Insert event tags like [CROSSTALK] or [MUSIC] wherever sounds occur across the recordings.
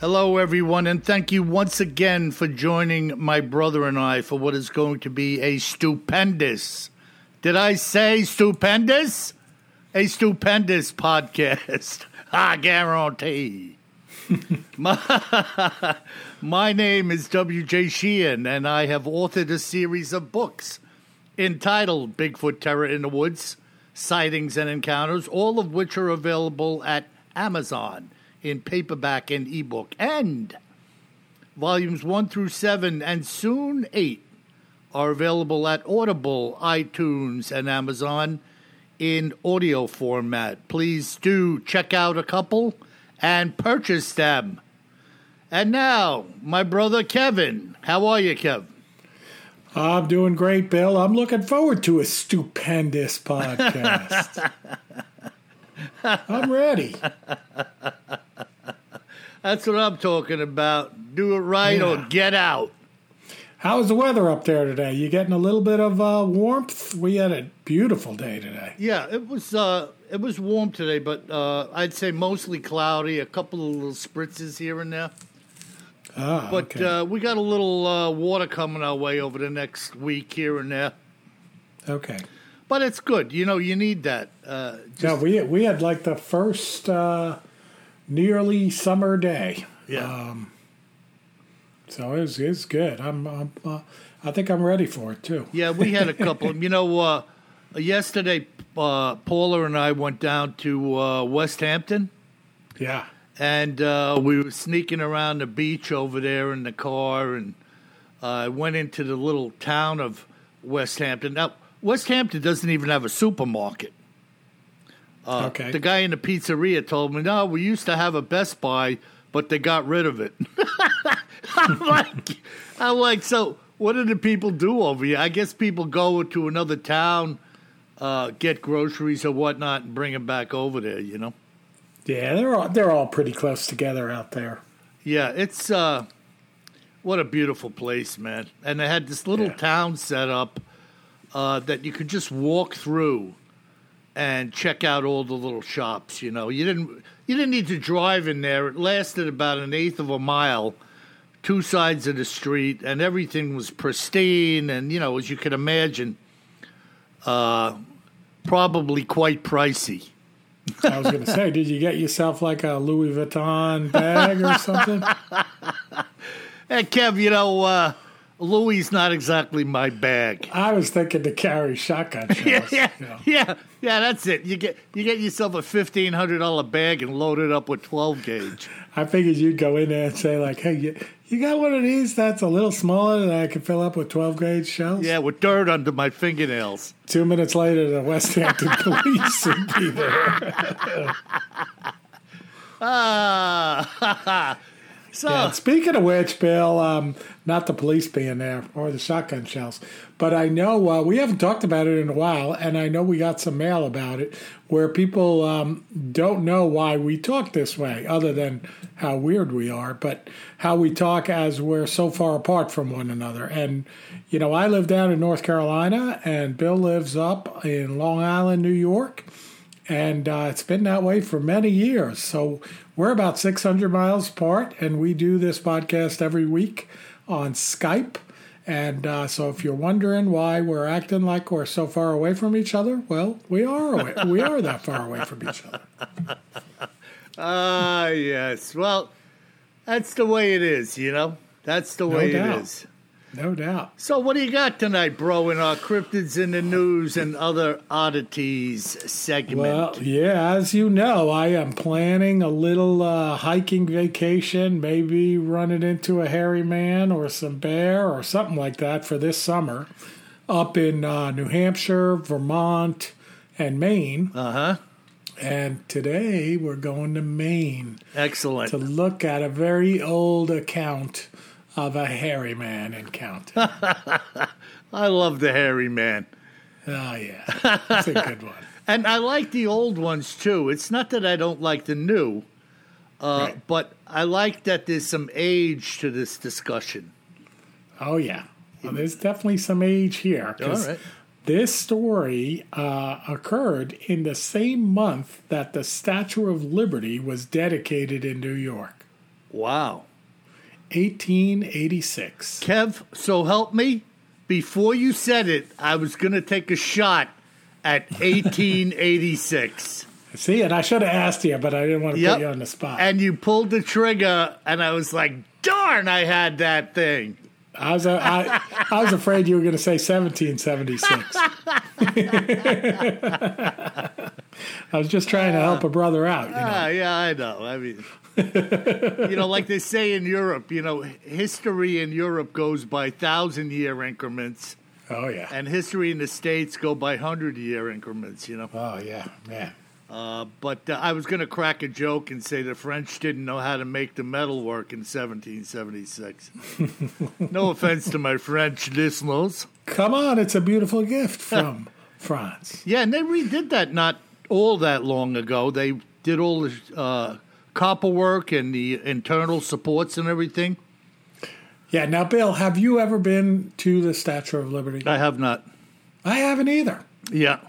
Hello, everyone, and thank you once again for joining my brother and I for what is going to be a stupendous, did I say stupendous? A stupendous podcast. [LAUGHS] I guarantee. [LAUGHS] my, [LAUGHS] my name is W.J. Sheehan, and I have authored a series of books entitled Bigfoot Terror in the Woods Sightings and Encounters, all of which are available at Amazon in paperback and ebook, and volumes 1 through 7 and soon 8 are available at Audible, iTunes, and Amazon in audio format. Please do check out a couple and purchase them. And now, my brother Kevin. How are you, Kev? I'm doing great, Bill. I'm looking forward to a stupendous podcast. [LAUGHS] I'm ready. That's what I'm talking about. Do it right or get out. How's the weather up there today? You getting a little bit of uh, warmth? We had a beautiful day today. Yeah, it was uh, it was warm today, but uh, I'd say mostly cloudy. A couple of little spritzes here and there. Ah, But okay. uh, we got a little uh, water coming our way over the next week here and there. okay. But it's good. You know, you need that. Uh, Yeah, we we had like the first uh, nearly summer day, yeah. so it's was, it was good. I'm, I'm uh, I think I'm ready for it too. Yeah, we had a [LAUGHS] couple. you know, uh, yesterday, uh, Paula and I went down to uh, West Hampton, Yeah. and uh, we were sneaking around the beach over there in the car, and uh, went into the little town of West Hampton. Now, West Hampton doesn't even have a supermarket. Uh, Okay. The guy in the pizzeria told me, "No, we used to have a Best Buy, but they got rid of it." [LAUGHS] I'm like, I'm like, so what do the people do over here? I guess people go to another town, uh, get groceries or whatnot, and bring them back over there. You know? Yeah, they're all they're all pretty close together out there. Yeah, it's uh, what a beautiful place, man. And they had this little Yeah. town set up uh, that you could just walk through and check out all the little shops. You know, you didn't you didn't need to drive in there. It lasted about an eighth of a mile, two sides of the street, and everything was pristine. And you know, as you can imagine, uh, probably quite pricey. I was going to say, did you get yourself like a Louis Vuitton bag or something? Hey, [LAUGHS] Kev, you know, uh, Louis not exactly my bag. [LAUGHS] I was thinking to carry shotgun [LAUGHS] shells. yeah, yeah, you know. yeah, yeah. That's it. You get you get yourself a fifteen hundred dollar bag and load it up with twelve gauge. I figured you'd go in there and say like, "Hey, you, you got one of these that's a little smaller that I can fill up with 12 gauge shells." Yeah, with dirt under my fingernails. Two minutes later, the West Hampton [LAUGHS] police would be there. Ah, so And speaking of which, Bill, um, not the police being there or the shotgun shells, but I know uh, we haven't talked about it in a while, and I know we got some mail about it where people um, don't know why we talk this way, other than how weird we are, but how we talk as we're so far apart from one another. And, you know, I live down in North Carolina, and Bill lives up in Long Island, New York and uh, it's been that way for many years. So we're about 600 miles apart, and we do this podcast every week on Skype. And uh, so, if you're wondering why we're acting like we're so far away from each other, well, we are away, we are that far away from each other. [LAUGHS] ah yes. Well, that's the way it is. You know, that's the way it doubt. is. No doubt. So, what do you got tonight, bro, in our cryptids in the news and other oddities segment? Well, yeah, as you know, I am planning a little uh, hiking vacation, maybe running into a hairy man or some bear or something like that for this summer up in uh, New Hampshire, Vermont, and Maine. uh huh. And today we're going to Maine Excellent. to look at a very old account of a hairy man encounter. [LAUGHS] I love the hairy man. oh, yeah. It's a good one. [LAUGHS] And I like the old ones too. It's not that I don't like the new, uh, Right. but I like that there's some age to this discussion. Oh, yeah. Well, there's definitely some age here. All right. This story uh, occurred in the same month that the Statue of Liberty was dedicated in New York, Wow. 1886. Kev, so help me. Before you said it, I was going to take a shot at 1886. [LAUGHS] See, and I should have asked you, but I didn't want to Yep. put you on the spot. And you pulled the trigger, and I was like, darn, I had that thing. I was uh, I, I was afraid you were going to say 1776. [LAUGHS] I was just trying to help a brother out. You know? Ah, yeah, I know. I mean, you know, like they say in Europe, you know, history in Europe goes by thousand year increments, Oh yeah. and history in the States go by hundred year increments, you know. Oh yeah. Yeah. Uh, but uh, I was going to crack a joke and say the French didn't know how to make the metal work in 1776. [LAUGHS] no offense to my French listeners. Come on, it's a beautiful gift from [LAUGHS] France. Yeah, and they redid that not all that long ago. They did all the uh, copper work and the internal supports and everything. Yeah. Now, Bill, have you ever been to the Statue of Liberty? I have not. I haven't either. Yeah.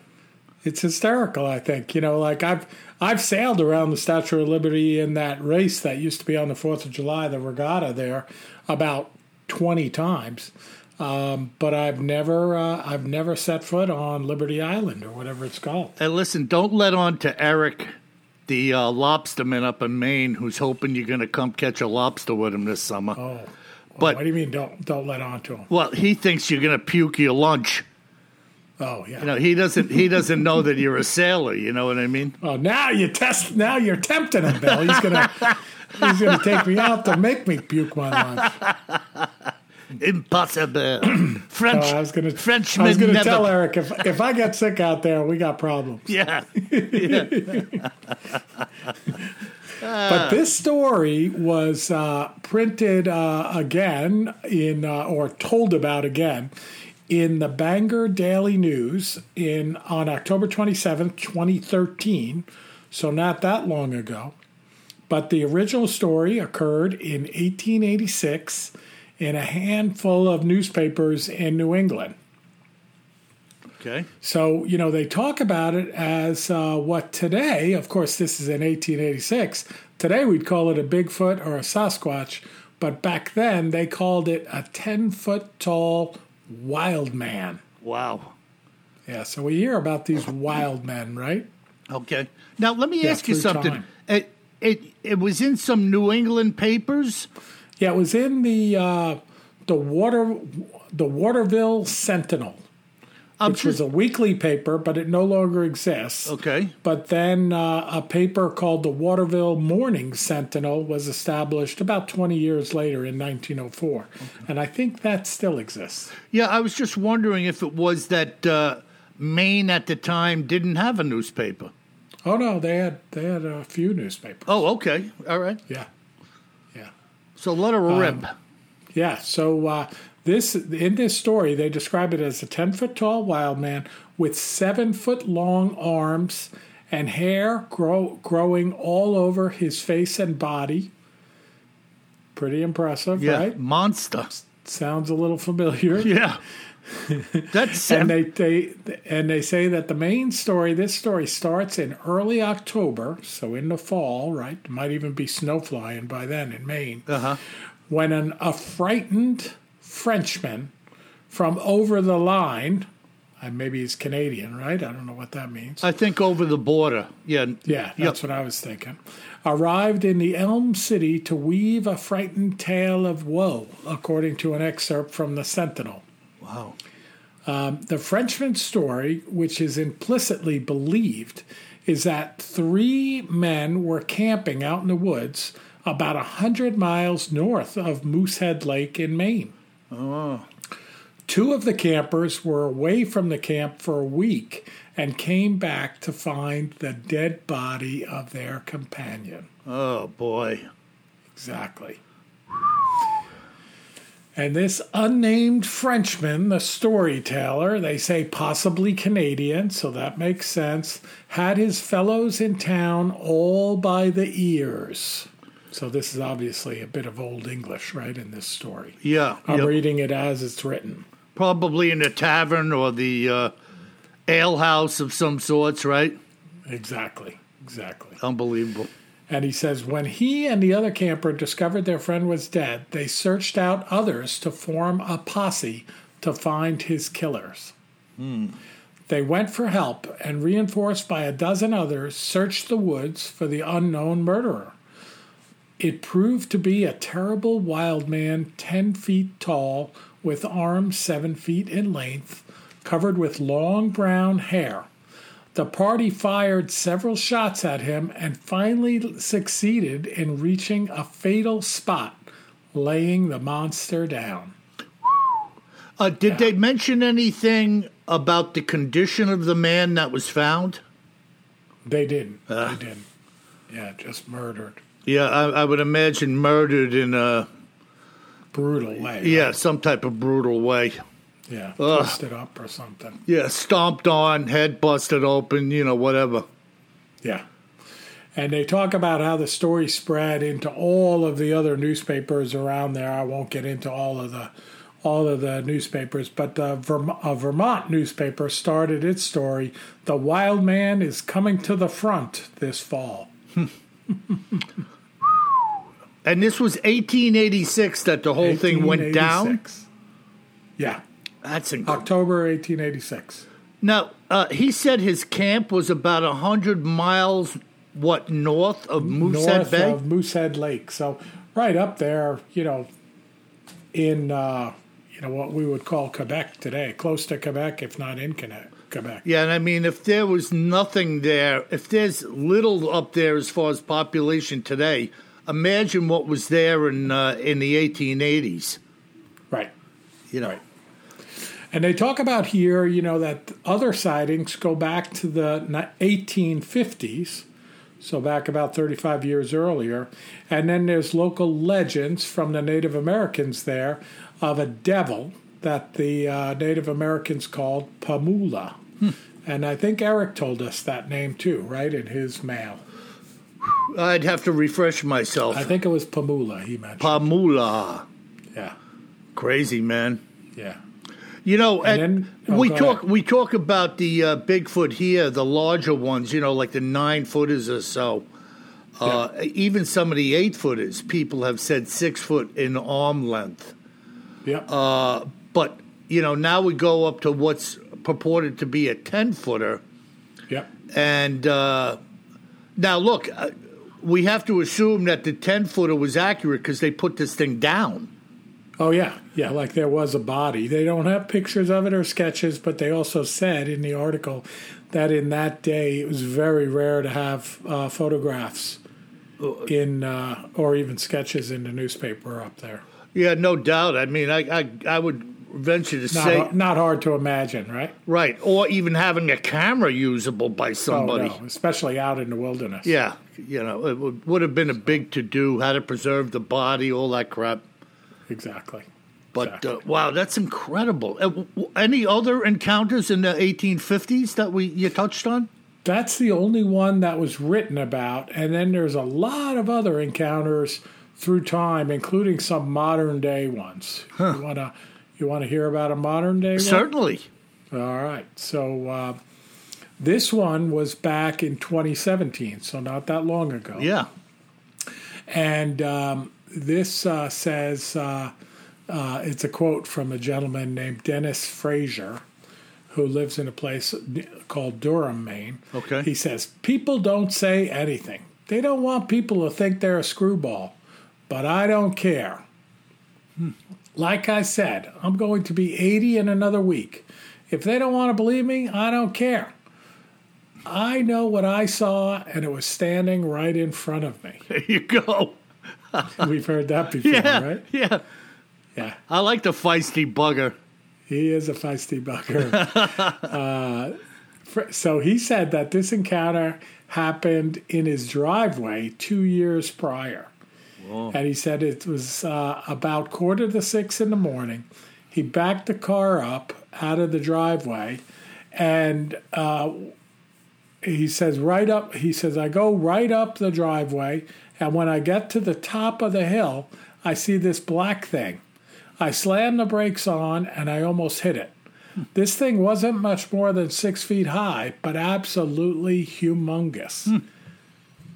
It's hysterical. I think you know, like I've I've sailed around the Statue of Liberty in that race that used to be on the Fourth of July, the regatta there, about twenty times. Um, but I've never uh, I've never set foot on Liberty Island or whatever it's called. And listen, don't let on to Eric, the uh, lobsterman up in Maine, who's hoping you're going to come catch a lobster with him this summer. Oh, But- what do you mean? Don't don't let on to him? Well, he thinks you're going to puke your lunch. Oh yeah. You know, he doesn't. He doesn't know that you're a sailor. You know what I mean? Oh, now you test. Now you're tempting him, Bill. He's gonna he's gonna take me out to make me puke my lunch. [LAUGHS] Impossible. [CLEARS THROAT] French. Oh, I was gonna Frenchmen I was gonna tell Eric if if I get sick out there, we got problems. [LAUGHS] Yeah. But this story was uh, printed uh, again in, uh, or told about again, in the Bangor Daily News in on October twenty seventh, twenty thirteen. So not that long ago. But the original story occurred in 1886 in a handful of newspapers in New England. Okay. So, you know, they talk about it as uh, what today, of course, this is in 1886. Today we'd call it a Bigfoot or a Sasquatch, but back then they called it a 10 foot tall wild man. Wow. Yeah, so we hear about these wild men, right? Okay. Now let me Yeah, ask you something. It, it it was in some New England papers. Yeah, it was in the uh, the water the Waterville Sentinel, I'm which was a weekly paper, but it no longer exists. okay. But then uh, a paper called the Waterville Morning Sentinel was established about 20 years later in 1904. And I think that still exists. Yeah, I was just wondering if it was that uh, Maine at the time didn't have a newspaper. Oh, no, they had they had a few newspapers. Oh, okay. All right. Yeah. So let her rip. Yeah. So uh, this in this story, they describe it as a 10 foot tall wild man with seven foot long arms and hair grow, growing all over his face and body. Pretty impressive, yeah. right? Monster. Sounds a little familiar. [LAUGHS] Yeah. [LAUGHS] That's and they, they and they say that the main story this story starts in early october so in the fall right might even be snow flying by then in maine uh-huh. when an, a frightened frenchman from over the line Uh, maybe he's Canadian, right? I don't know what that means. I think over the border. Yeah. Yeah, Yep. that's what I was thinking. Arrived in the Elm City to weave a frightened tale of woe, according to an excerpt from the Sentinel. Wow. The Frenchman's story, which is implicitly believed, is that three men were camping out in the woods about a hundred miles north of Moosehead Lake in Maine. Oh. Two of the campers were away from the camp for a week and came back to find the dead body of their companion. Oh boy. Exactly. And this unnamed Frenchman, the storyteller, they say possibly Canadian, so that makes sense, had his fellows in town all by the ears. So this is obviously a bit of Old English, right, in this story. Yeah. I'm yep. reading it as it's written. Probably in a tavern or the uh, ale house of some sorts, right? Exactly. Exactly. Unbelievable. And he says, when he and the other camper discovered their friend was dead, they searched out others to form a posse to find his killers. Hmm. They went for help and, reinforced by a dozen others, searched the woods for the unknown murderer. It proved to be a terrible wild man, 10 feet tall, with arms 7 feet in length, covered with long brown hair. The party fired several shots at him and finally succeeded in reaching a fatal spot, laying the monster down. Uh, did they mention anything about the condition of the man that was found? They didn't. they didn't. Yeah, just murdered. Yeah, I, I would imagine murdered in a Brutal way. yeah some type of brutal way. Yeah. Ugh. Twisted up or something. Yeah, stomped on, head busted open, you know, whatever. Yeah. And they talk about how the story spread into all of the other newspapers around there. I won't get into all of the all of the newspapers, but the Verm- a Vermont newspaper started its story. The wild man is coming to the front this fall. [LAUGHS] And this was 1886 that the whole thing went down. Yeah, That's incredible. October 1886. Now, uh, he said his camp was about 100 miles, what, north of Moosehead north Bay? of Moosehead Lake. So right up there, you know, in uh, you know what we would call Quebec today, close to Quebec, if not in Quebec. Quebec. Yeah, and I mean, if there was nothing there, if there's little up there as far as population today, imagine what was there in uh, in the 1880s. Right. You know, Right. And they talk about here, you know, that other sightings go back to the 1850s, so back about 35 years earlier. And then there's local legends from the Native Americans there of a devil that the uh, Native Americans called Pamola. And I think Eric told us that name too, right, in his mail. I'd have to refresh myself. I think it was Pamola he mentioned. Pamola, yeah, crazy man. yeah. You know, And then- oh, we talk ahead. we talk about the uh, Bigfoot here, the larger ones. You know, like the nine footers or so. Uh, Even some of the eight footers, people have said six foot in arm length. Yep. Uh, but you know, now we go up to what's purported to be a ten footer, yep. and uh, now look, uh, we have to assume that the ten footer was accurate because they put this thing down. Oh yeah, yeah. Like there was a body. They don't have pictures of it or sketches, but they also said in the article that in that day it was very rare to have uh, photographs in uh, or even sketches in the newspaper up there. Yeah, no doubt. I mean, I I, I would venture to Not, say not hard to imagine, right? right, or even having a camera usable by somebody. Oh no, especially out in the wilderness. Yeah, you know, it would, would have been a big to do. How to preserve the body, all that crap. Exactly. But Exactly. uh, wow, that's incredible. Uh, any other encounters in the 1850s that we you touched on? That's the only one that was written about, and then there's a lot of other encounters through time, including some modern day ones. You wanna you wanna hear about a modern day one? Certainly. All right. So uh, this one was back in 2017, so not that long ago. Yeah. And um, this uh, says uh, uh, it's a quote from a gentleman named Dennis Fraser, who lives in a place called Durham, Maine. Okay. He says, People don't say anything. They don't want people to think they're a screwball, but I don't care. Like I said, I'm going to be 80 in another week. If they don't want to believe me, I don't care. I know what I saw, and it was standing right in front of me. There you go. [LAUGHS] We've heard that before, Yeah, right? yeah. Yeah. I like the feisty bugger. He is a feisty bugger. [LAUGHS] uh, fr- so he said that this encounter happened in his driveway two years prior. And he said it was uh, about quarter to six in the morning. He backed the car up out of the driveway, and uh, he says, right up, he says, I go right up the driveway, and when I get to the top of the hill, I see this black thing. I slam the brakes on and I almost hit it. This thing wasn't much more than six feet high, but absolutely humongous.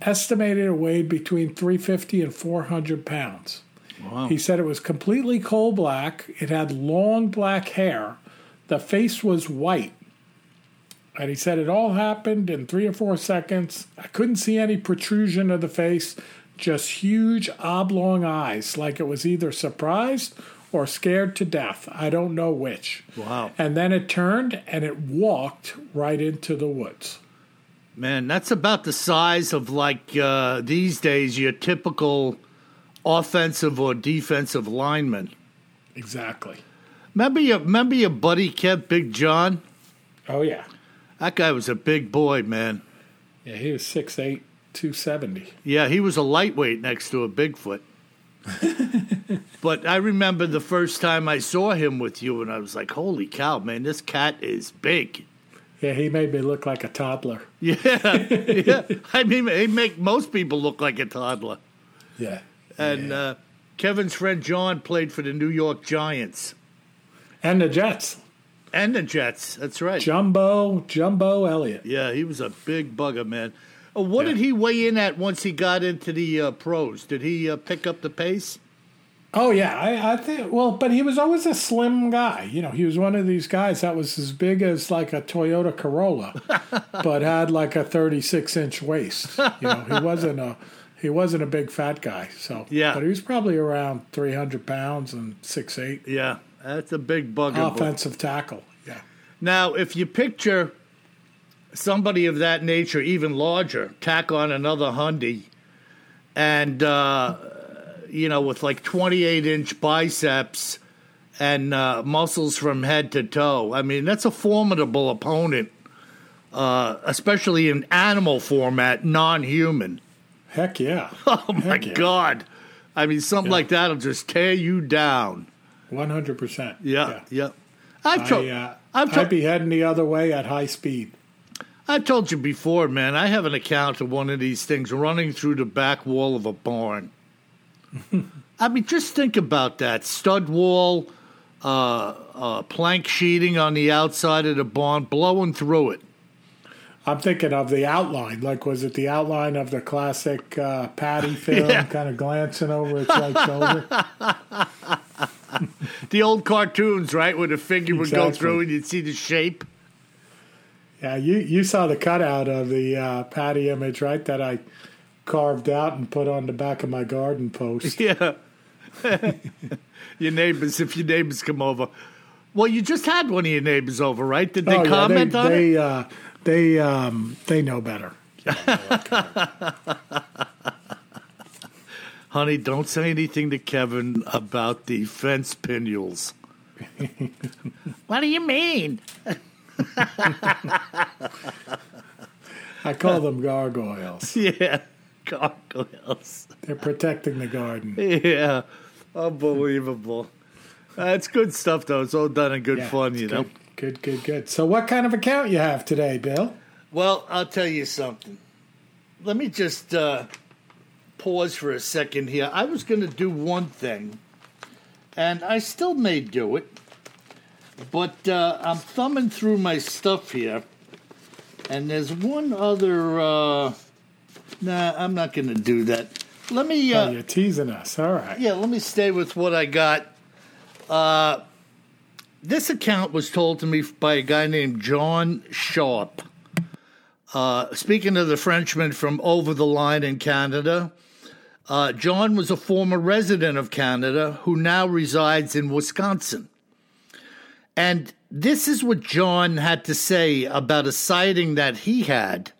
Estimated it weighed between 350 and 400 pounds. Wow. He said it was completely coal black. It had long black hair. The face was white. And he said it all happened in three or four seconds. I couldn't see any protrusion of the face, just huge oblong eyes, like it was either surprised or scared to death. I don't know which. Wow. And then it turned and it walked right into the woods. Man, that's about the size of like uh, these days your typical offensive or defensive lineman. Exactly. Remember your remember your buddy Kev Big John? Oh, yeah. That guy was a big boy, man. Yeah, he was 6'8, 270. Yeah, he was a lightweight next to a Bigfoot. [LAUGHS] but I remember the first time I saw him with you, and I was like, "Holy cow, man! This cat is big." Yeah, he made me look like a toddler. [LAUGHS] Yeah, yeah. [LAUGHS] I mean, he make most people look like a toddler. Yeah. And uh, Kevin's friend John played for the New York Giants And the Jets. And the Jets. That's right. Jumbo, Jumbo Elliott. Yeah, he was a big bugger, man. Uh, what Yeah. did he weigh in at once he got into the uh, pros? Did he uh, pick up the pace? Oh yeah, I, I think. Well, but he was always a slim guy. You know, he was one of these guys that was as big as like a Toyota Corolla, [LAUGHS] but had like a thirty-six inch waist. You know, he wasn't a he wasn't a big fat guy. So Yeah. but he was probably around three hundred pounds and six eight. Yeah, that's a big bugger. boy. Offensive tackle. Yeah. Now, if you picture somebody of that nature, even larger, tack on another hundy, and uh, you know, with like twenty-eight inch biceps and uh, muscles from head to toe. I mean, that's a formidable opponent, uh, especially in animal format, non-human. Heck yeah. [LAUGHS] Oh my yeah. God! I mean, something Yeah. like that'll just tear you down. One hundred percent. Yeah, yeah. I've told, uh, I've I'd be heading the other way at high speed. I've told you before, man. I have an account of one of these things running through the back wall of a barn. [LAUGHS] I mean, just think about that stud wall, uh, uh, plank sheeting on the outside of the barn, blowing through it. I'm thinking of the outline. Like, was it the outline of the classic uh, [LAUGHS] Patty film, Yeah. kind of glancing over its right shoulder? [LAUGHS] The old cartoons, right, where the figure would go through and you'd see the shape. Yeah, you, you saw the cutout of the uh, Patty image, right? That I carved out and put on the back of my garden post. [LAUGHS] Yeah. [LAUGHS] your neighbors, if your neighbors come over. Well, you just had one of your neighbors over, right? Did they Oh, yeah, comment they, on it? they, uh, they, um, they know better. [LAUGHS] Honey, don't say anything to Kevin about the fence pinules. [LAUGHS] what do you mean? [LAUGHS] I call them gargoyles. [LAUGHS] Yeah, gargoyles. They're protecting the garden. Yeah, unbelievable. That's good stuff, though. It's all done in good Yeah, fun, it's you know. good, good, good, good. So, what kind of account you have today, Bill? Well, I'll tell you something. Let me just uh, pause for a second here. I was going to do one thing, and I still may do it, but uh, I'm thumbing through my stuff here, and there's one other. Uh, nah, I'm not going to do that. Let me. Uh, oh, you're teasing us. All right. yeah, let me stay with what I got. Uh, this account was told to me by a guy named John Sharp. Uh, speaking of the Frenchman from over the line in Canada, uh, John was a former resident of Canada who now resides in Wisconsin. And this is what John had to say about a sighting that he had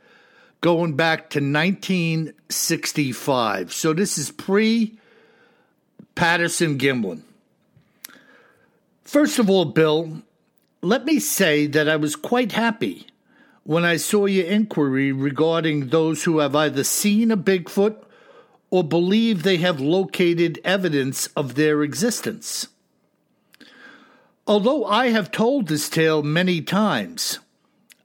going back to 1965. So this is pre Patterson Gimlin. First of all, Bill, let me say that I was quite happy when I saw your inquiry regarding those who have either seen a Bigfoot or believe they have located evidence of their existence. Although I have told this tale many times,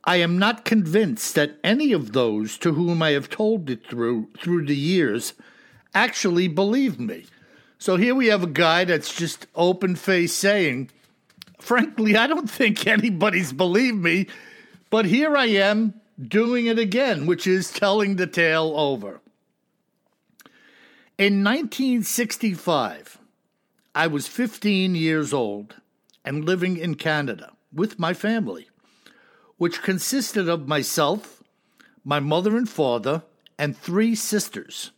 I am not convinced that any of those to whom I have told it through through the years actually believe me. So here we have a guy that's just open faced saying, frankly, I don't think anybody's believed me, but here I am doing it again, which is telling the tale over. In 1965, I was 15 years old and living in Canada with my family, which consisted of myself, my mother and father, and three sisters.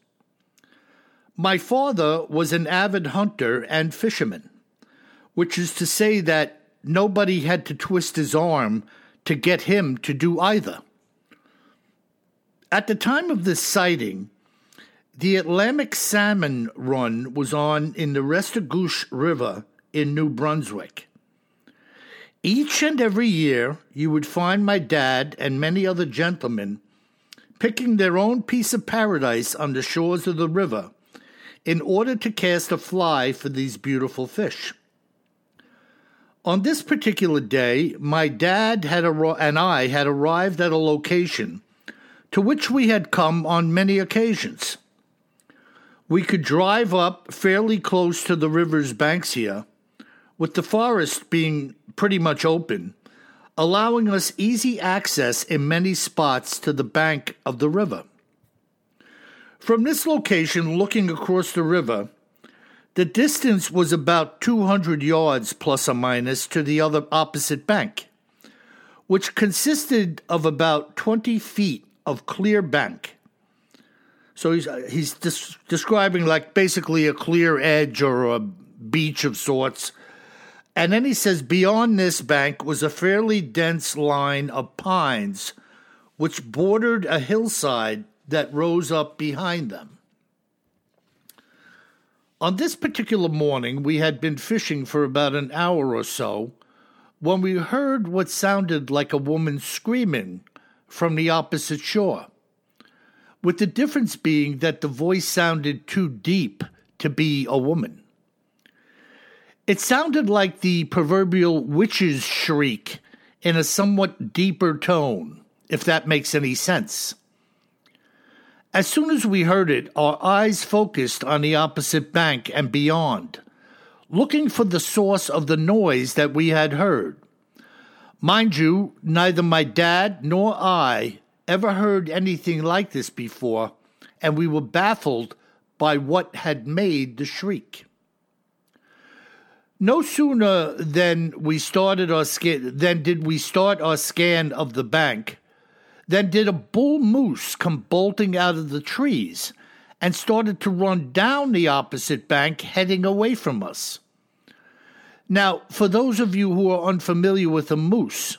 My father was an avid hunter and fisherman, which is to say that nobody had to twist his arm to get him to do either. At the time of this sighting, the Atlantic salmon run was on in the Restigouche River in New Brunswick. Each and every year, you would find my dad and many other gentlemen picking their own piece of paradise on the shores of the river in order to cast a fly for these beautiful fish. On this particular day, my dad had ar- and I had arrived at a location to which we had come on many occasions. We could drive up fairly close to the river's banks here, with the forest being pretty much open, allowing us easy access in many spots to the bank of the river. From this location, looking across the river, the distance was about 200 yards plus or minus to the other opposite bank, which consisted of about 20 feet of clear bank. So he's, uh, he's des- describing like basically a clear edge or a beach of sorts. And then he says beyond this bank was a fairly dense line of pines which bordered a hillside that rose up behind them. On this particular morning, we had been fishing for about an hour or so when we heard what sounded like a woman screaming from the opposite shore, with the difference being that the voice sounded too deep to be a woman. It sounded like the proverbial witch's shriek in a somewhat deeper tone, if that makes any sense. As soon as we heard it, our eyes focused on the opposite bank and beyond, looking for the source of the noise that we had heard. Mind you, neither my dad nor I ever heard anything like this before, and we were baffled by what had made the shriek. No sooner than we started our scan, than did we start our scan of the bank then did a bull moose come bolting out of the trees and started to run down the opposite bank, heading away from us. Now, for those of you who are unfamiliar with a moose,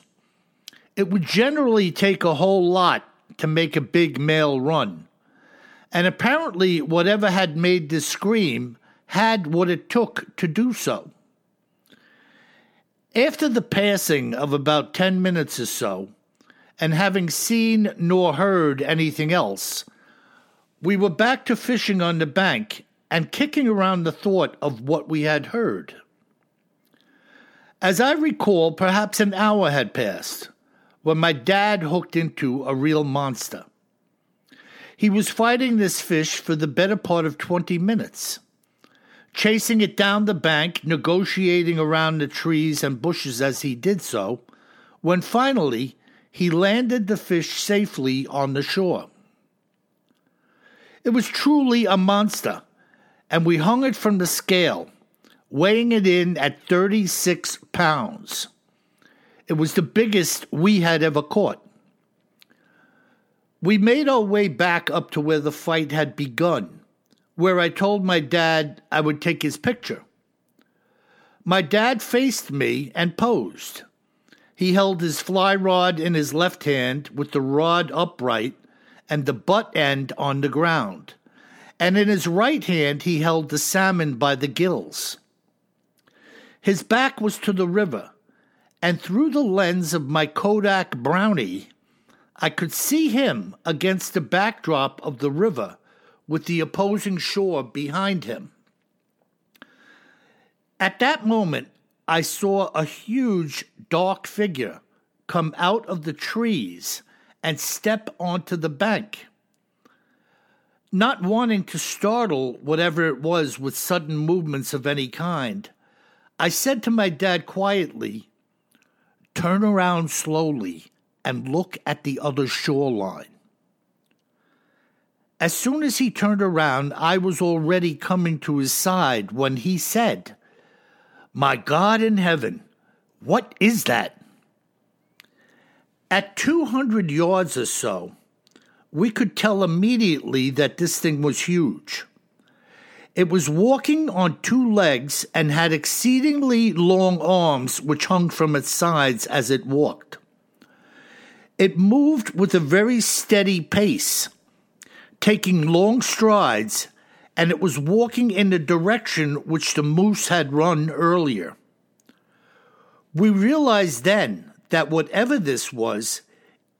it would generally take a whole lot to make a big male run. And apparently, whatever had made this scream had what it took to do so. After the passing of about 10 minutes or so, and having seen nor heard anything else, we were back to fishing on the bank and kicking around the thought of what we had heard. As I recall, perhaps an hour had passed when my dad hooked into a real monster. He was fighting this fish for the better part of 20 minutes, chasing it down the bank, negotiating around the trees and bushes as he did so, when finally he landed the fish safely on the shore. It was truly a monster, and we hung it from the scale, weighing it in at 36 pounds. It was the biggest we had ever caught. We made our way back up to where the fight had begun, where I told my dad I would take his picture. My dad faced me and posed. He held his fly rod in his left hand with the rod upright and the butt end on the ground, and in his right hand he held the salmon by the gills. His back was to the river, and through the lens of my Kodak Brownie, I could see him against the backdrop of the river with the opposing shore behind him. At that moment, I saw a huge dark figure come out of the trees and step onto the bank. Not wanting to startle whatever it was with sudden movements of any kind, I said to my dad quietly, Turn around slowly and look at the other shoreline. As soon as he turned around, I was already coming to his side when he said, My God in heaven, what is that? At 200 yards or so, we could tell immediately that this thing was huge. It was walking on two legs and had exceedingly long arms which hung from its sides as it walked. It moved with a very steady pace, taking long strides, and it was walking in the direction which the moose had run earlier. We realized then that whatever this was,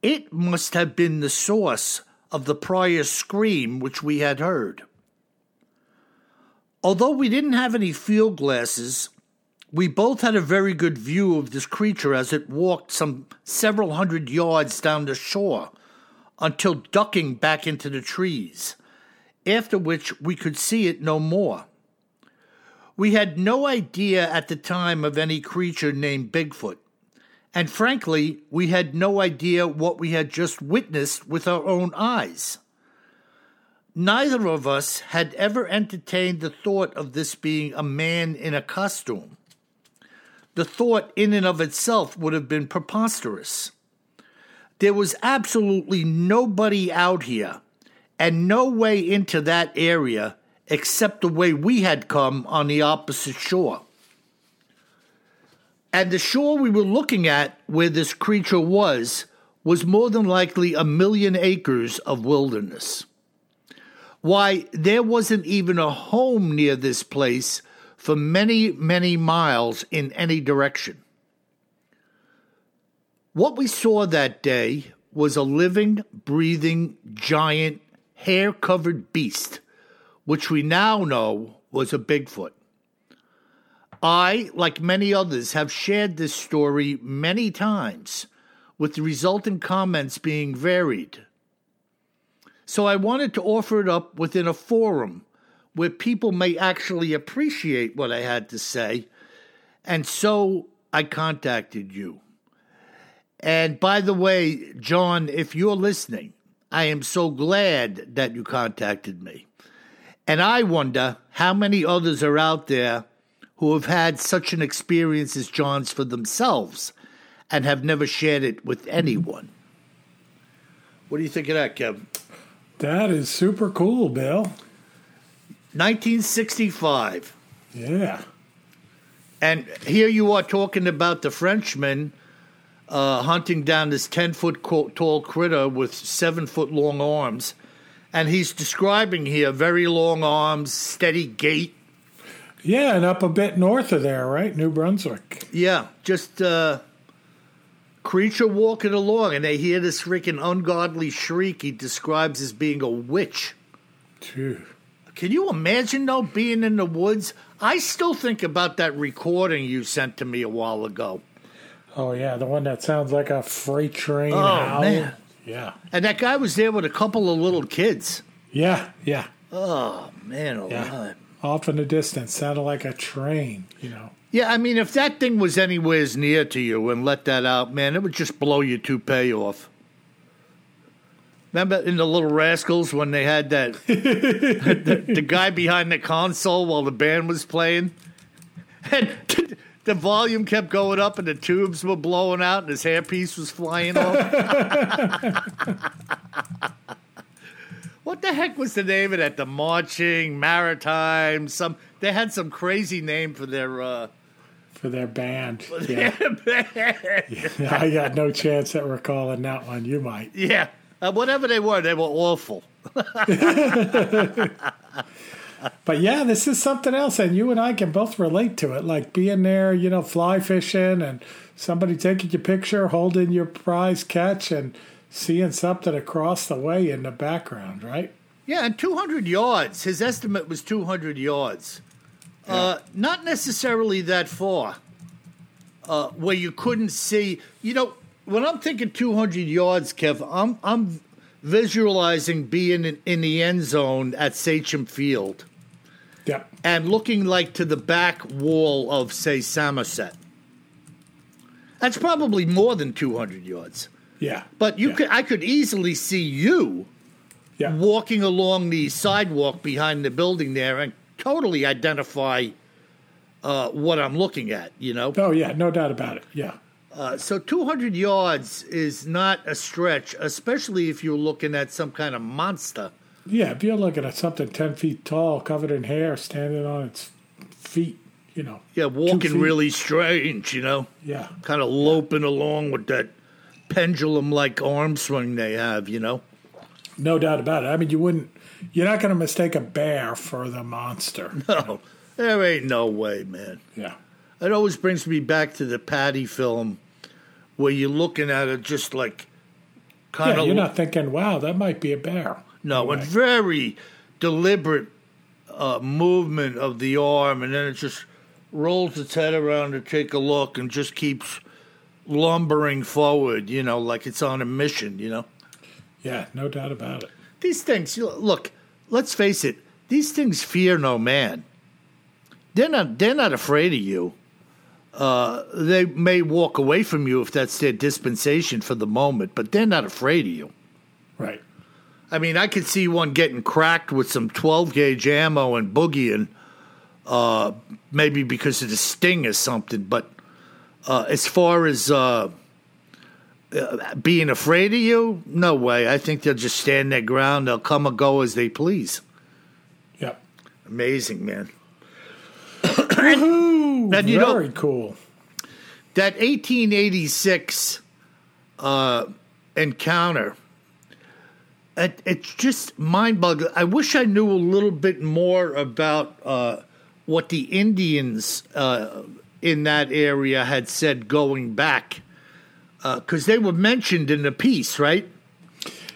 it must have been the source of the prior scream which we had heard. Although we didn't have any field glasses, we both had a very good view of this creature as it walked some several hundred yards down the shore until ducking back into the trees, after which we could see it no more. We had no idea at the time of any creature named Bigfoot, and frankly, we had no idea what we had just witnessed with our own eyes. Neither of us had ever entertained the thought of this being a man in a costume. The thought, in and of itself, would have been preposterous. There was absolutely nobody out here, and no way into that area except the way we had come on the opposite shore. And the shore we were looking at, where this creature was, was more than likely a million acres of wilderness. Why, there wasn't even a home near this place for many, many miles in any direction. What we saw that day was a living, breathing, giant, hair covered beast, which we now know was a Bigfoot. I, like many others, have shared this story many times, with the resultant comments being varied. So I wanted to offer it up within a forum where people may actually appreciate what I had to say. And so I contacted you. And by the way, John, if you're listening, I am so glad that you contacted me. And I wonder how many others are out there who have had such an experience as John's for themselves and have never shared it with anyone. What do you think of that, Kevin? That is super cool, Bill. 1965. Yeah. And here you are talking about the Frenchman uh, hunting down this 10 foot tall critter with seven foot long arms. And he's describing here very long arms, steady gait. Yeah, and up a bit north of there, right? New Brunswick. Yeah, just uh, creature walking along, and they hear this freaking ungodly shriek he describes as being a witch. Phew. Can you imagine though being in the woods? I still think about that recording you sent to me a while ago. Oh yeah, the one that sounds like a freight train. Oh howl. man, Yeah. and that guy was there with a couple of little kids. Yeah, yeah. Oh man, alive. Yeah. Off in the distance, sounded like a train. You know. Yeah, I mean, if that thing was anywheres near to you and let that out, man, it would just blow your toupee off. Remember in the Little Rascals when they had that [LAUGHS] the, the guy behind the console while the band was playing? and [LAUGHS] the volume kept going up, and the tubes were blowing out, and his hairpiece was flying off. [LAUGHS] what the heck was the name of that? The Marching Maritime. Some they had some crazy name for their. Uh, for their [LAUGHS] band. Yeah. I got no chance at recalling that one. You might. Yeah. Uh, whatever they were, they were awful. [LAUGHS] but yeah, this is something else, and you and I can both relate to it. Like being there, you know, fly fishing, and somebody taking your picture, holding your prize catch, and seeing something across the way in the background, right? Yeah, and 200 yards. His estimate was 200 yards. Yeah. Uh, not necessarily that far, uh, where you couldn't see. You know, when I'm thinking 200 yards, Kev, I'm I'm visualizing being in, in the end zone at Sachem Field. Yeah. And looking like to the back wall of, say, Somerset. That's probably more than 200 yards. Yeah. But you yeah. could I could easily see you yeah. walking along the sidewalk behind the building there and totally identify uh, what I'm looking at, you know? Oh, yeah, no doubt about it. Yeah. Uh, so 200 yards is not a stretch, especially if you're looking at some kind of monster. Yeah, if you're looking at something 10 feet tall, covered in hair, standing on its feet, you know. Yeah, walking really strange, you know? Yeah. Kind of loping along with that pendulum like arm swing they have, you know? No doubt about it. I mean, you wouldn't you're not going to mistake a bear for the monster. [LAUGHS] No, there ain't no way, man. Yeah. It always brings me back to the Patty film where you're looking at it just like kind yeah, of. You're not thinking, wow, that might be a bear. No, right. and very deliberate uh, movement of the arm, and then it just rolls its head around to take a look and just keeps lumbering forward, you know, like it's on a mission, you know? Yeah, no doubt about it. These things, look, let's face it, these things fear no man. They're not, they're not afraid of you. Uh, they may walk away from you if that's their dispensation for the moment, but they're not afraid of you. Right. I mean, I could see one getting cracked with some 12 gauge ammo and boogieing, uh, maybe because of the sting or something. But uh, as far as uh, uh, being afraid of you? No way. I think they'll just stand their ground. They'll come and go as they please. Yep. Amazing, man. and, and, you Very know, cool. That 1886 uh, encounter, it, it's just mind boggling. I wish I knew a little bit more about uh, what the Indians uh, in that area had said going back because uh, they were mentioned in the piece, right?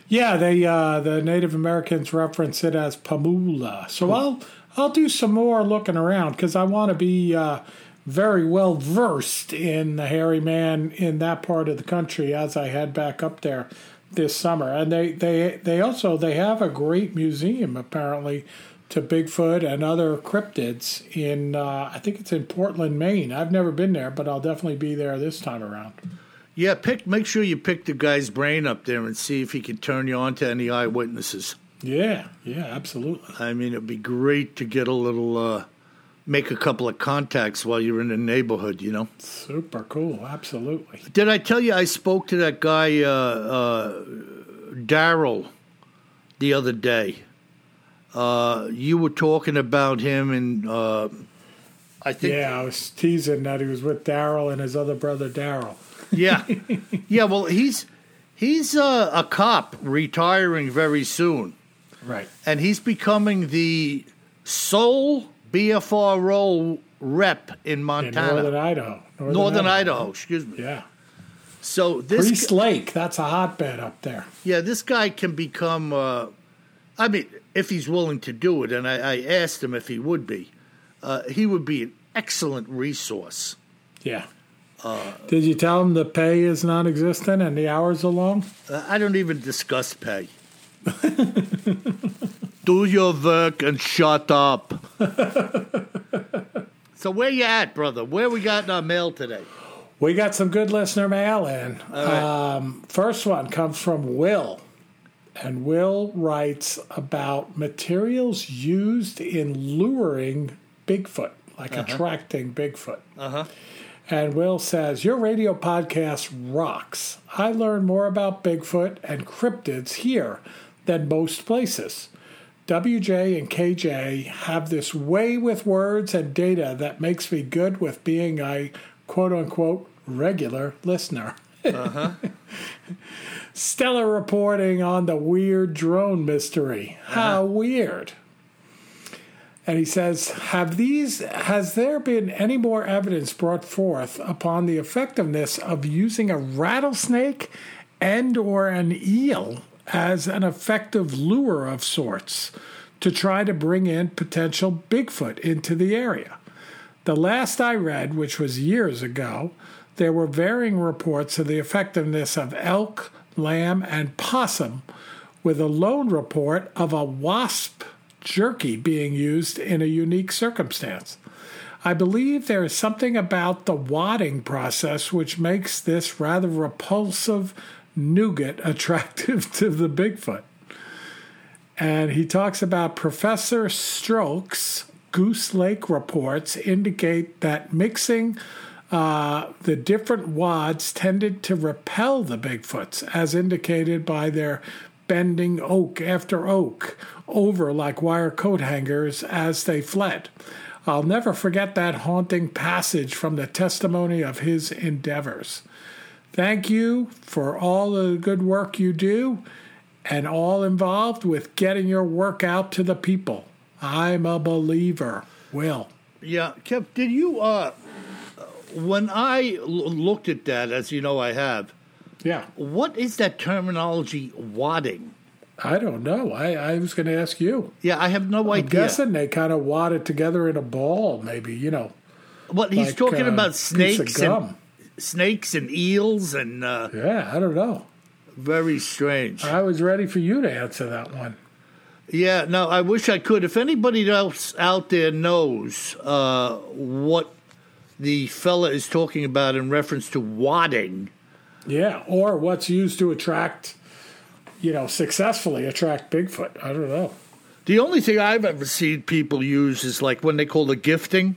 Yeah, they uh, the Native Americans reference it as Pamola. So I'll I'll do some more looking around because I want to be uh, very well versed in the hairy man in that part of the country as I head back up there this summer. And they they they also they have a great museum apparently to Bigfoot and other cryptids in uh, I think it's in Portland, Maine. I've never been there, but I'll definitely be there this time around. Yeah, pick. Make sure you pick the guy's brain up there and see if he can turn you on to any eyewitnesses. Yeah, yeah, absolutely. I mean, it'd be great to get a little, uh, make a couple of contacts while you're in the neighborhood. You know, super cool. Absolutely. Did I tell you I spoke to that guy uh, uh, Daryl the other day? Uh, you were talking about him, and uh, I think yeah, I was teasing that he was with Daryl and his other brother Daryl yeah, yeah. Well, he's he's uh, a cop retiring very soon, right? And he's becoming the sole BFRO rep in Montana, in Northern Idaho, Northern, Northern Idaho. Idaho. Excuse me. Yeah. So this Priest Lake, that's a hotbed up there. Yeah, this guy can become. Uh, I mean, if he's willing to do it, and I, I asked him if he would be, uh, he would be an excellent resource. Yeah. Uh, Did you tell him the pay is non-existent and the hours are long? Uh, I don't even discuss pay. [LAUGHS] Do your work and shut up. [LAUGHS] so where you at, brother? Where we got in our mail today? We got some good listener mail in. Right. Um, first one comes from Will. And Will writes about materials used in luring Bigfoot like attracting Bigfoot. And Will says, Your radio podcast rocks. I learn more about Bigfoot and cryptids here than most places. WJ and KJ have this way with words and data that makes me good with being a quote unquote regular listener. Uh-huh. [LAUGHS] Stellar reporting on the weird drone mystery. How uh-huh. weird. And he says, "Have these has there been any more evidence brought forth upon the effectiveness of using a rattlesnake and or an eel as an effective lure of sorts to try to bring in potential Bigfoot into the area?" The last I read, which was years ago, there were varying reports of the effectiveness of elk, lamb, and possum, with a lone report of a wasp jerky being used in a unique circumstance. I believe there is something about the wadding process which makes this rather repulsive nougat attractive [LAUGHS] to the Bigfoot. And he talks about Professor Strokes' Goose Lake reports indicate that mixing uh, the different wads tended to repel the Bigfoots, as indicated by their bending oak after oak over like wire coat hangers as they fled. I'll never forget that haunting passage from the testimony of his endeavors. Thank you for all the good work you do and all involved with getting your work out to the people. I'm a believer. Will. Yeah, Kev, did you, uh, when I l- looked at that, as you know I have, Yeah. what is that terminology, wadding? I don't know. I, I was going to ask you. Yeah, I have no I'm idea. guessing they kind of wad it together in a ball, maybe, you know. What he's like, talking uh, about snakes and snakes and eels and uh, Yeah, I don't know. very strange. I was ready for you to answer that one. Yeah, no, I wish I could. If anybody else out there knows uh, what the fella is talking about in reference to wadding, Yeah, or what's used to attract, you know, successfully attract Bigfoot. I don't know. the only thing I've ever seen people use is like when they call it gifting.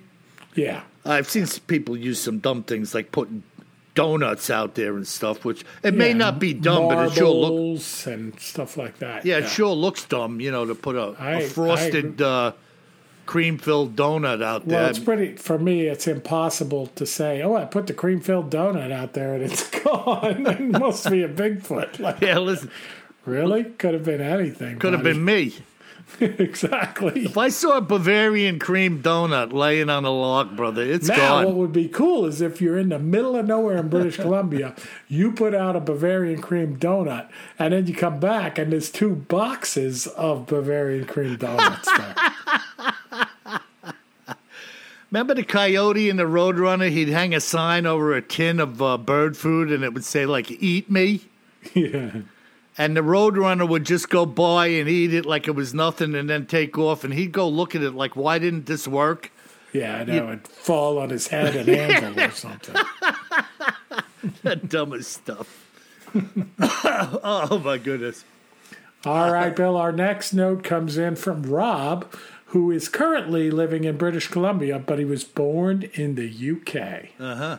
Yeah, I've seen people use some dumb things like putting donuts out there and stuff, which it may not be dumb, but it sure looks and stuff like that. yeah, it sure looks dumb, you know, to put a, I- a frosted uh, cream filled donut out there. Well, it's pretty for me. It's impossible to say. Oh, I put the cream filled donut out there and it's [LAUGHS] gone. it must be a Bigfoot. Like, [LAUGHS] yeah, listen, really? Could have been anything. could have been me. [LAUGHS] exactly. If I saw a Bavarian cream donut laying on a log, brother, it's Now, what would be cool is if you're in the middle of nowhere in British [LAUGHS] Columbia, you put out a Bavarian cream donut, and then you come back and there's two boxes of Bavarian cream donuts there. [LAUGHS] Remember the coyote and the roadrunner? He'd hang a sign over a tin of uh, bird food, and it would say like "Eat me." yeah. And the roadrunner would just go by and eat it like it was nothing, and then take off. And he'd go look at it like, "Why didn't this work?" Yeah, I know. It'd fall on his head and anvil or [LAUGHS] something. the dumbest stuff. [LAUGHS] oh my goodness. All right, Bill. Our next note comes in from Rob, who is currently living in British Columbia, but he was born in the UK. Uh huh.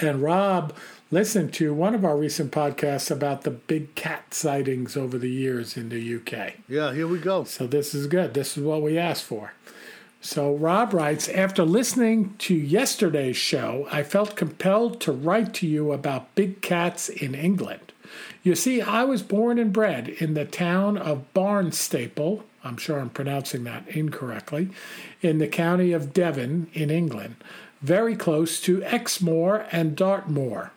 And Rob listened to one of our recent podcasts about the big cat sightings over the years in the UK. Yeah, here we go. So this is good. This is what we asked for. So Rob writes After listening to yesterday's show, I felt compelled to write to you about big cats in England. You see, I was born and bred in the town of Barnstaple. I'm sure I'm pronouncing that incorrectly, in the county of Devon in England, very close to Exmoor and Dartmoor.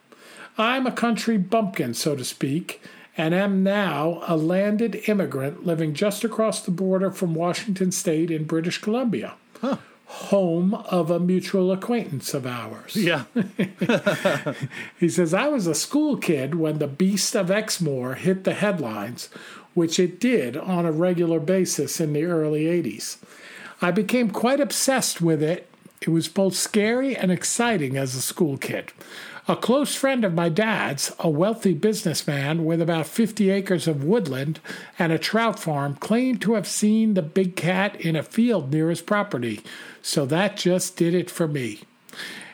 I'm a country bumpkin, so to speak, and am now a landed immigrant living just across the border from Washington State in British Columbia, home of a mutual acquaintance of ours. Yeah. [LAUGHS] [LAUGHS] He says, I was a school kid when the Beast of Exmoor hit the headlines, which it did on a regular basis in the early 80s. I became quite obsessed with it. It was both scary and exciting as a school kid. A close friend of my dad's, a wealthy businessman with about 50 acres of woodland and a trout farm, claimed to have seen the big cat in a field near his property, so that just did it for me.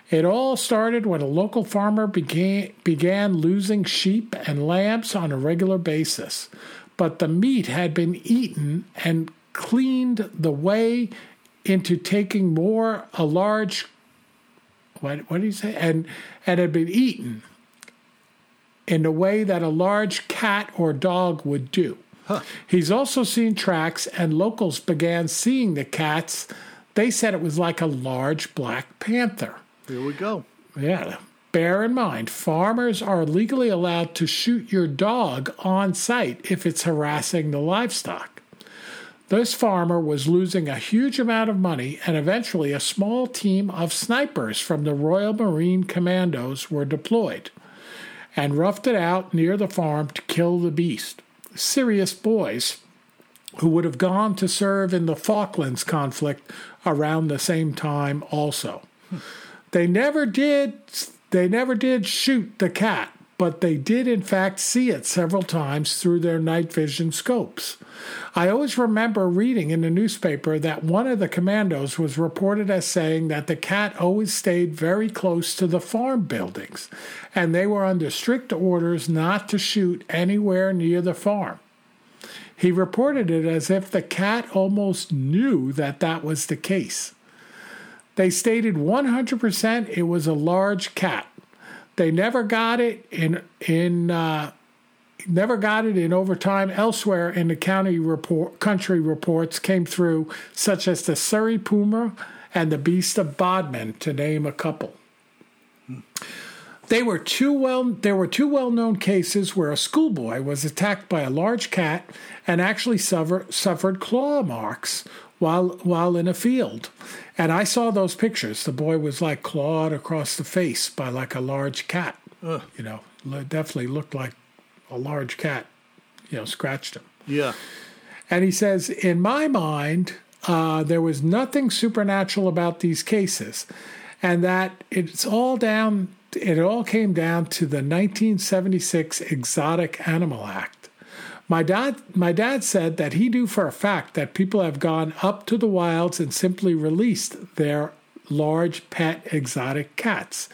It all started when a local farmer began, began losing sheep and lambs on a regular basis. But the meat had been eaten and cleaned the way into taking more a large what what did he say? And and had been eaten in the way that a large cat or dog would do. He's also seen tracks, and locals began seeing the cats. They said it was like a large black panther. Here we go. Yeah. Bear in mind, farmers are legally allowed to shoot your dog on sight if it's harassing the livestock. This farmer was losing a huge amount of money, and eventually a small team of snipers from the Royal Marine Commandos were deployed and roughed it out near the farm to kill the beast. Serious boys who would have gone to serve in the Falklands conflict around the same time also. They never did they never did shoot the cat, but they did in fact see it several times through their night vision scopes. I always remember reading in the newspaper that one of the commandos was reported as saying that the cat always stayed very close to the farm buildings, and they were under strict orders not to shoot anywhere near the farm. He reported it as if the cat almost knew that that was the case. They stated 100% it was a large cat. They never got it in in uh, never got it in overtime elsewhere in the county report country reports came through such as the Surrey Puma and the Beast of Bodmin to name a couple. They were two well there were two well-known cases where a schoolboy was attacked by a large cat and actually suffer, suffered claw marks while while in a field. And I saw those pictures. The boy was like clawed across the face by like a large cat. Ugh. You know, definitely looked like a large cat, you know, scratched him. Yeah. And he says, in my mind, uh, there was nothing supernatural about these cases, and that it's all down. It all came down to the 1976 Exotic Animal Act. My dad, my dad said that he knew for a fact that people have gone up to the wilds and simply released their large pet exotic cats.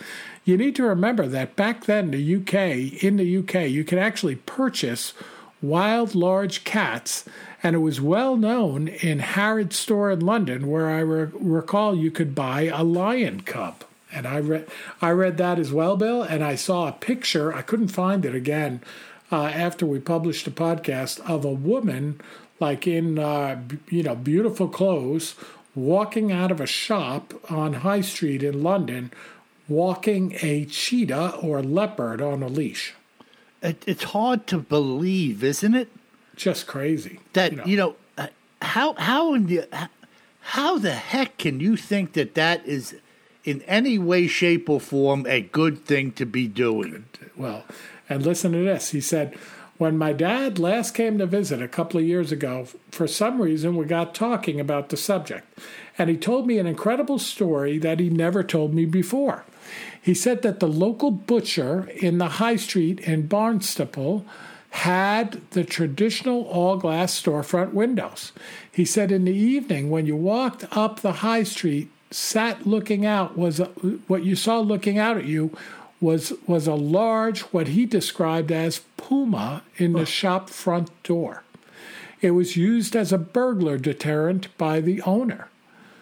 You need to remember that back then, the UK, in the UK, you could actually purchase wild large cats, and it was well known in Harrods store in London, where I re- recall you could buy a lion cub. And I read, I read that as well, Bill. And I saw a picture. I couldn't find it again uh, after we published a podcast of a woman, like in uh, b- you know beautiful clothes, walking out of a shop on High Street in London, walking a cheetah or leopard on a leash. It, it's hard to believe, isn't it? Just crazy. That you know. you know, uh, how how in the how the heck can you think that that is in any way, shape, or form a good thing to be doing? Well, and listen to this. He said, When my dad last came to visit a couple of years ago, for some reason we got talking about the subject. And he told me an incredible story that he never told me before. He said that the local butcher in the high street in Barnstaple had the traditional all glass storefront windows. He said in the evening, when you walked up the high street, sat looking out was what you saw looking out at you was was a large what he described as puma in the shop front door. It was used as a burglar deterrent by the owner.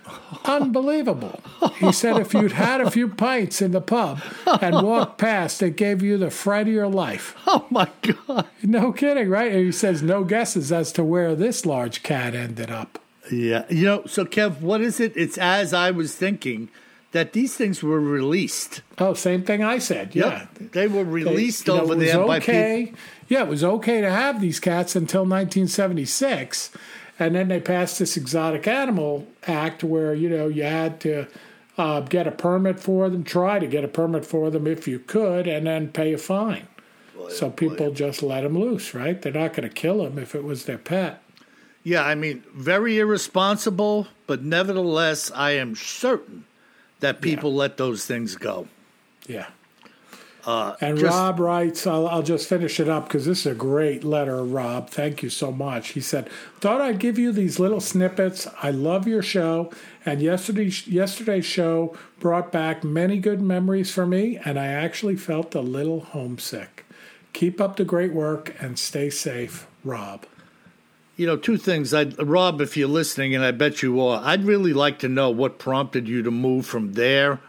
[LAUGHS] Unbelievable. He said if you'd had a few pints in the pub and walked [LAUGHS] past, it gave you the fright of your life. Oh my God! No kidding, right? And he says no guesses as to where this large cat ended up. Yeah, you know. So, Kev, what is it? It's as I was thinking that these things were released. Oh, same thing I said. Yeah. Yep, they were released you know, over it was there by okay. people. Yeah, it was okay to have these cats until 1976, and then they passed this Exotic Animal Act where you know you had to uh, get a permit for them, try to get a permit for them if you could, and then pay a fine. so people just let them loose, right? They're not going to kill them if it was their pet. Yeah, I mean, very irresponsible, but nevertheless, I am certain that people let those things go. Yeah. Uh, And just- Rob writes, I'll, I'll just finish it up because this is a great letter, Rob. Thank you so much. He said, Thought I'd give you these little snippets. I love your show. And yesterday's, yesterday's show brought back many good memories for me, and I actually felt a little homesick. Keep up the great work and stay safe, Rob. You know, two things. I, Rob, if you're listening, and I bet you are, I'd really like to know what prompted you to move from there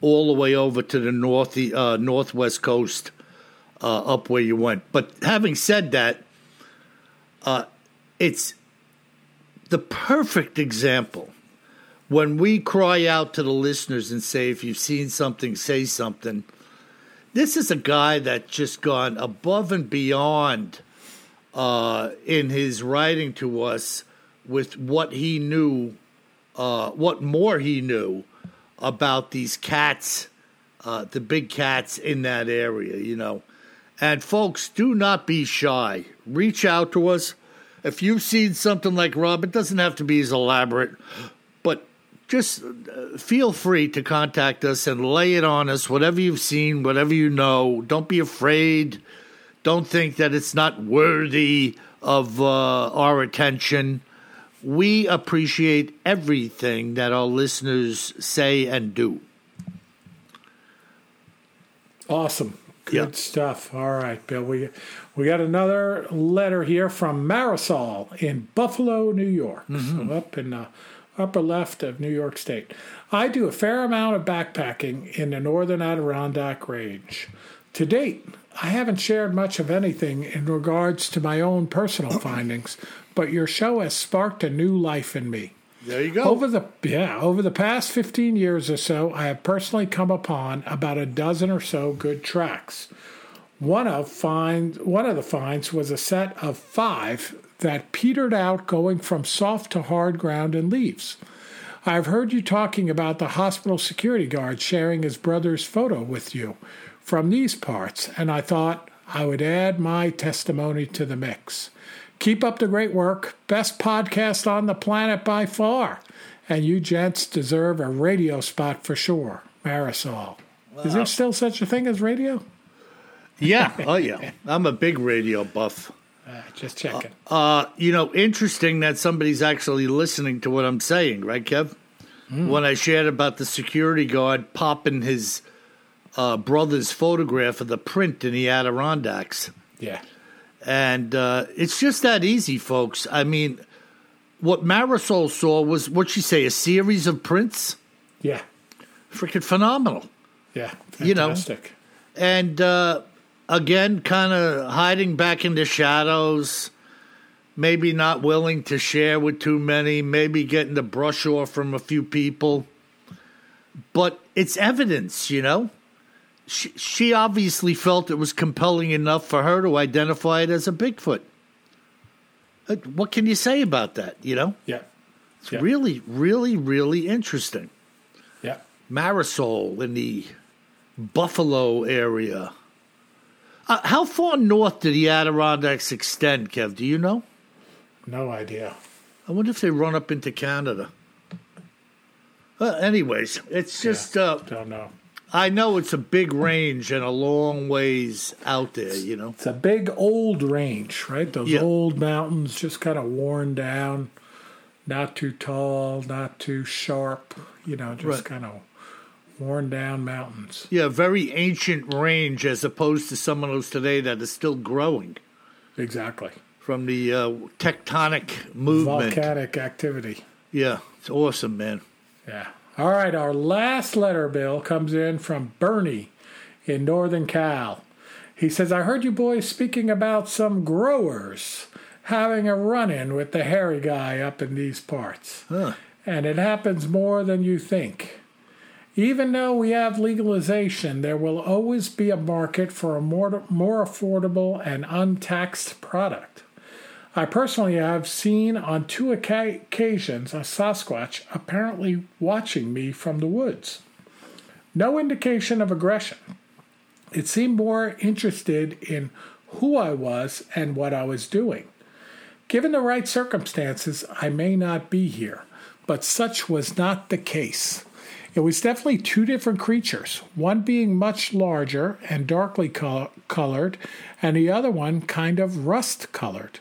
all the way over to the north, uh, northwest coast, uh, up where you went. But having said that, uh, it's the perfect example when we cry out to the listeners and say, if you've seen something, say something. This is a guy that's just gone above and beyond uh, in his writing to us with what he knew, uh, what more he knew about these cats, uh, the big cats in that area, you know. And folks, do not be shy. Reach out to us. If you've seen something like Rob, it doesn't have to be as elaborate, but just uh, feel free to contact us and lay it on us, whatever you've seen, whatever you know. Don't be afraid. Don't think that it's not worthy of uh, our attention. We appreciate everything that our listeners say and do. Awesome. Good Yeah. stuff. All right, Bill. We we got another letter here from Marisol in Buffalo, New York. So up in the upper left of New York State. I do a fair amount of backpacking in the northern Adirondack range. To date, I haven't shared much of anything in regards to my own personal [COUGHS] findings, but your show has sparked a new life in me. There you go. Over the yeah, over the past 15 years or so, I have personally come upon about a dozen or so good tracks. One of find one of the finds was a set of 5 that petered out going from soft to hard ground and leaves. I've heard you talking about the hospital security guard sharing his brother's photo with you from these parts, and I thought I would add my testimony to the mix. Keep up the great work. Best podcast on the planet by far. And you gents deserve a radio spot for sure. Marisol. Is there still such a thing as radio? yeah. [LAUGHS] Oh, yeah. I'm a big radio buff. Uh, just checking. Uh, you know, interesting that somebody's actually listening to what I'm saying, right, Kev? When I shared about the security guard popping his uh, brother's photograph of the print in the Adirondacks. yeah. And uh, it's just that easy, folks. I mean, what Marisol saw was what she say, a series of prints? Yeah. Freaking phenomenal. Yeah. You know. Fantastic. And uh, again, kind of hiding back in the shadows, maybe not willing to share with too many, maybe getting the brush off from a few people. But it's evidence, you know? She, she obviously felt it was compelling enough for her to identify it as a Bigfoot. Uh, What can you say about that, you know? Yeah. It's Yeah. really, really, really interesting. Yeah. Marisol in the Buffalo area. Uh, how far north do the Adirondacks extend, Kev? Do you know? No idea. I wonder if they run up into Canada. Uh, anyways, it's just, uh, Don't know. I know it's a big range and a long ways out there, you know? It's a big old range, right? Those Yeah. old mountains just kind of worn down, not too tall, not too sharp, you know, just Right. kind of worn down mountains. Yeah, very ancient range as opposed to some of those today that are still growing Exactly. from the uh, tectonic movement. Volcanic activity. Yeah, it's awesome, man. Yeah. All right, our last letter, Bill, comes in from Bernie in Northern Cal. He says, I heard you boys speaking about some growers having a run in with the hairy guy up in these parts. Huh. And it happens more than you think. Even though we have legalization, there will always be a market for a more, more affordable and untaxed product. I personally have seen on two occasions a Sasquatch apparently watching me from the woods. No indication of aggression. It seemed more interested in who I was and what I was doing. Given the right circumstances, I may not be here, but such was not the case. It was definitely two different creatures, one being much larger and darkly col- colored, and the other one kind of rust colored.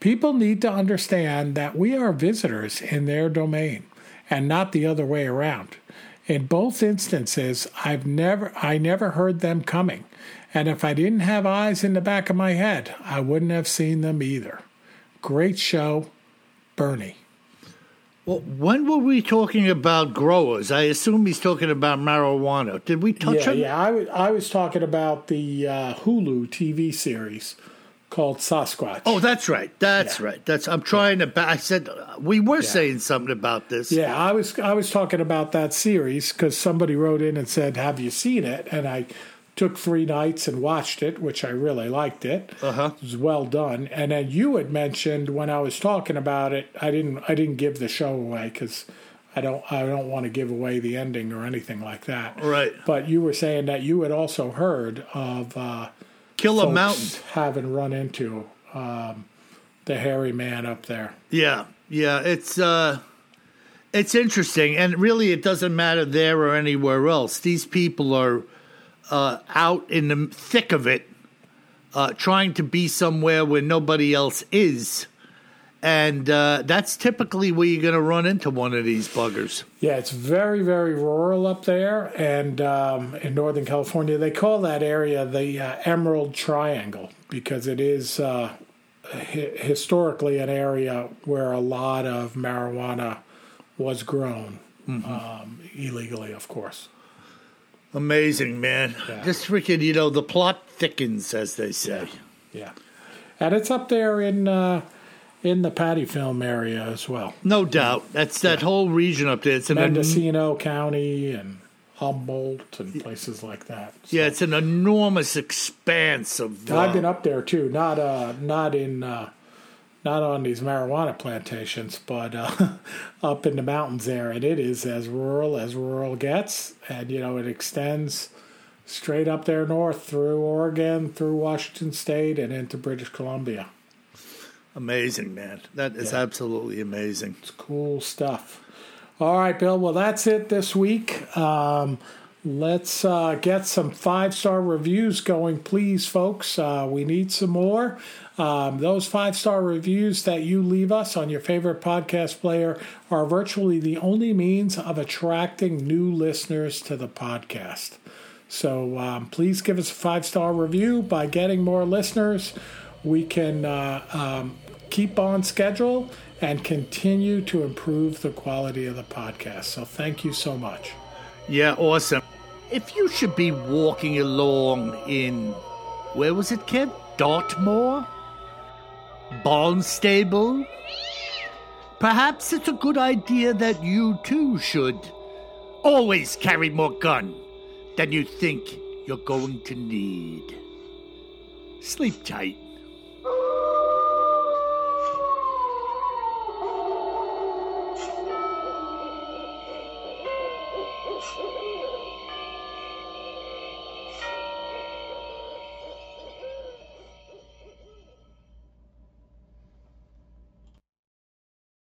People need to understand that we are visitors in their domain and not the other way around. In both instances, I've never I never heard them coming, and if I didn't have eyes in the back of my head, I wouldn't have seen them either. Great show, Bernie. Well, when were we talking about growers? I assume he's talking about marijuana. Did we touch yeah, on? yeah. I was I was talking about the uh, Hulu TV series called Sasquatch. Oh, that's right. That's Yeah. right. That's. I'm trying to. Ba- I said we were saying something about this. Yeah, I was I was talking about that series because somebody wrote in and said, "Have you seen it?" And I took three nights and watched it, which I really liked it. Uh-huh. It was well done. And then you had mentioned when I was talking about it, I didn't I didn't give the show away because I don't I don't want to give away the ending or anything like that. Right. But you were saying that you had also heard of uh, Kill a mountain. having run into um, the hairy man up there. Yeah, yeah. It's uh, it's interesting, and really, it doesn't matter there or anywhere else. These people are uh, out in the thick of it, uh, trying to be somewhere where nobody else is, and uh, that's typically where you're going to run into one of these buggers. Yeah, it's very, very rural up there, and um, in Northern California, they call that area the uh, Emerald Triangle because it is uh, hi- historically an area where a lot of marijuana was grown um, illegally, of course. Amazing, man. Yeah. Just freaking, you know, the plot thickens, as they say. Yeah, and it's up there in uh, in the Patty Film area as well, No doubt. That's that whole region up there. It's an Mendocino County and Humboldt and places like that. So- yeah, it's an enormous expanse of. I've uh, been up there too, not uh, not in uh, not on these marijuana plantations, but uh, [LAUGHS] up in the mountains there, and it is as rural as rural gets, and you know it extends straight up there north through Oregon, through Washington State, and into British Columbia. Amazing, man. That is Yeah. absolutely amazing. It's cool stuff. All right, Bill. Well, that's it this week. Um, let's uh, get some five star reviews going, please, folks. Uh, we need some more. Um, those five star reviews that you leave us on your favorite podcast player are virtually the only means of attracting new listeners to the podcast. So um, please give us a five star review. By getting more listeners, we can uh, um, keep on schedule and continue to improve the quality of the podcast. So thank you so much. Yeah, awesome. If you should be walking along in, where was it, kid? Dartmoor? Barnstable? Perhaps it's a good idea that you too should always carry more gun than you think you're going to need. Sleep tight.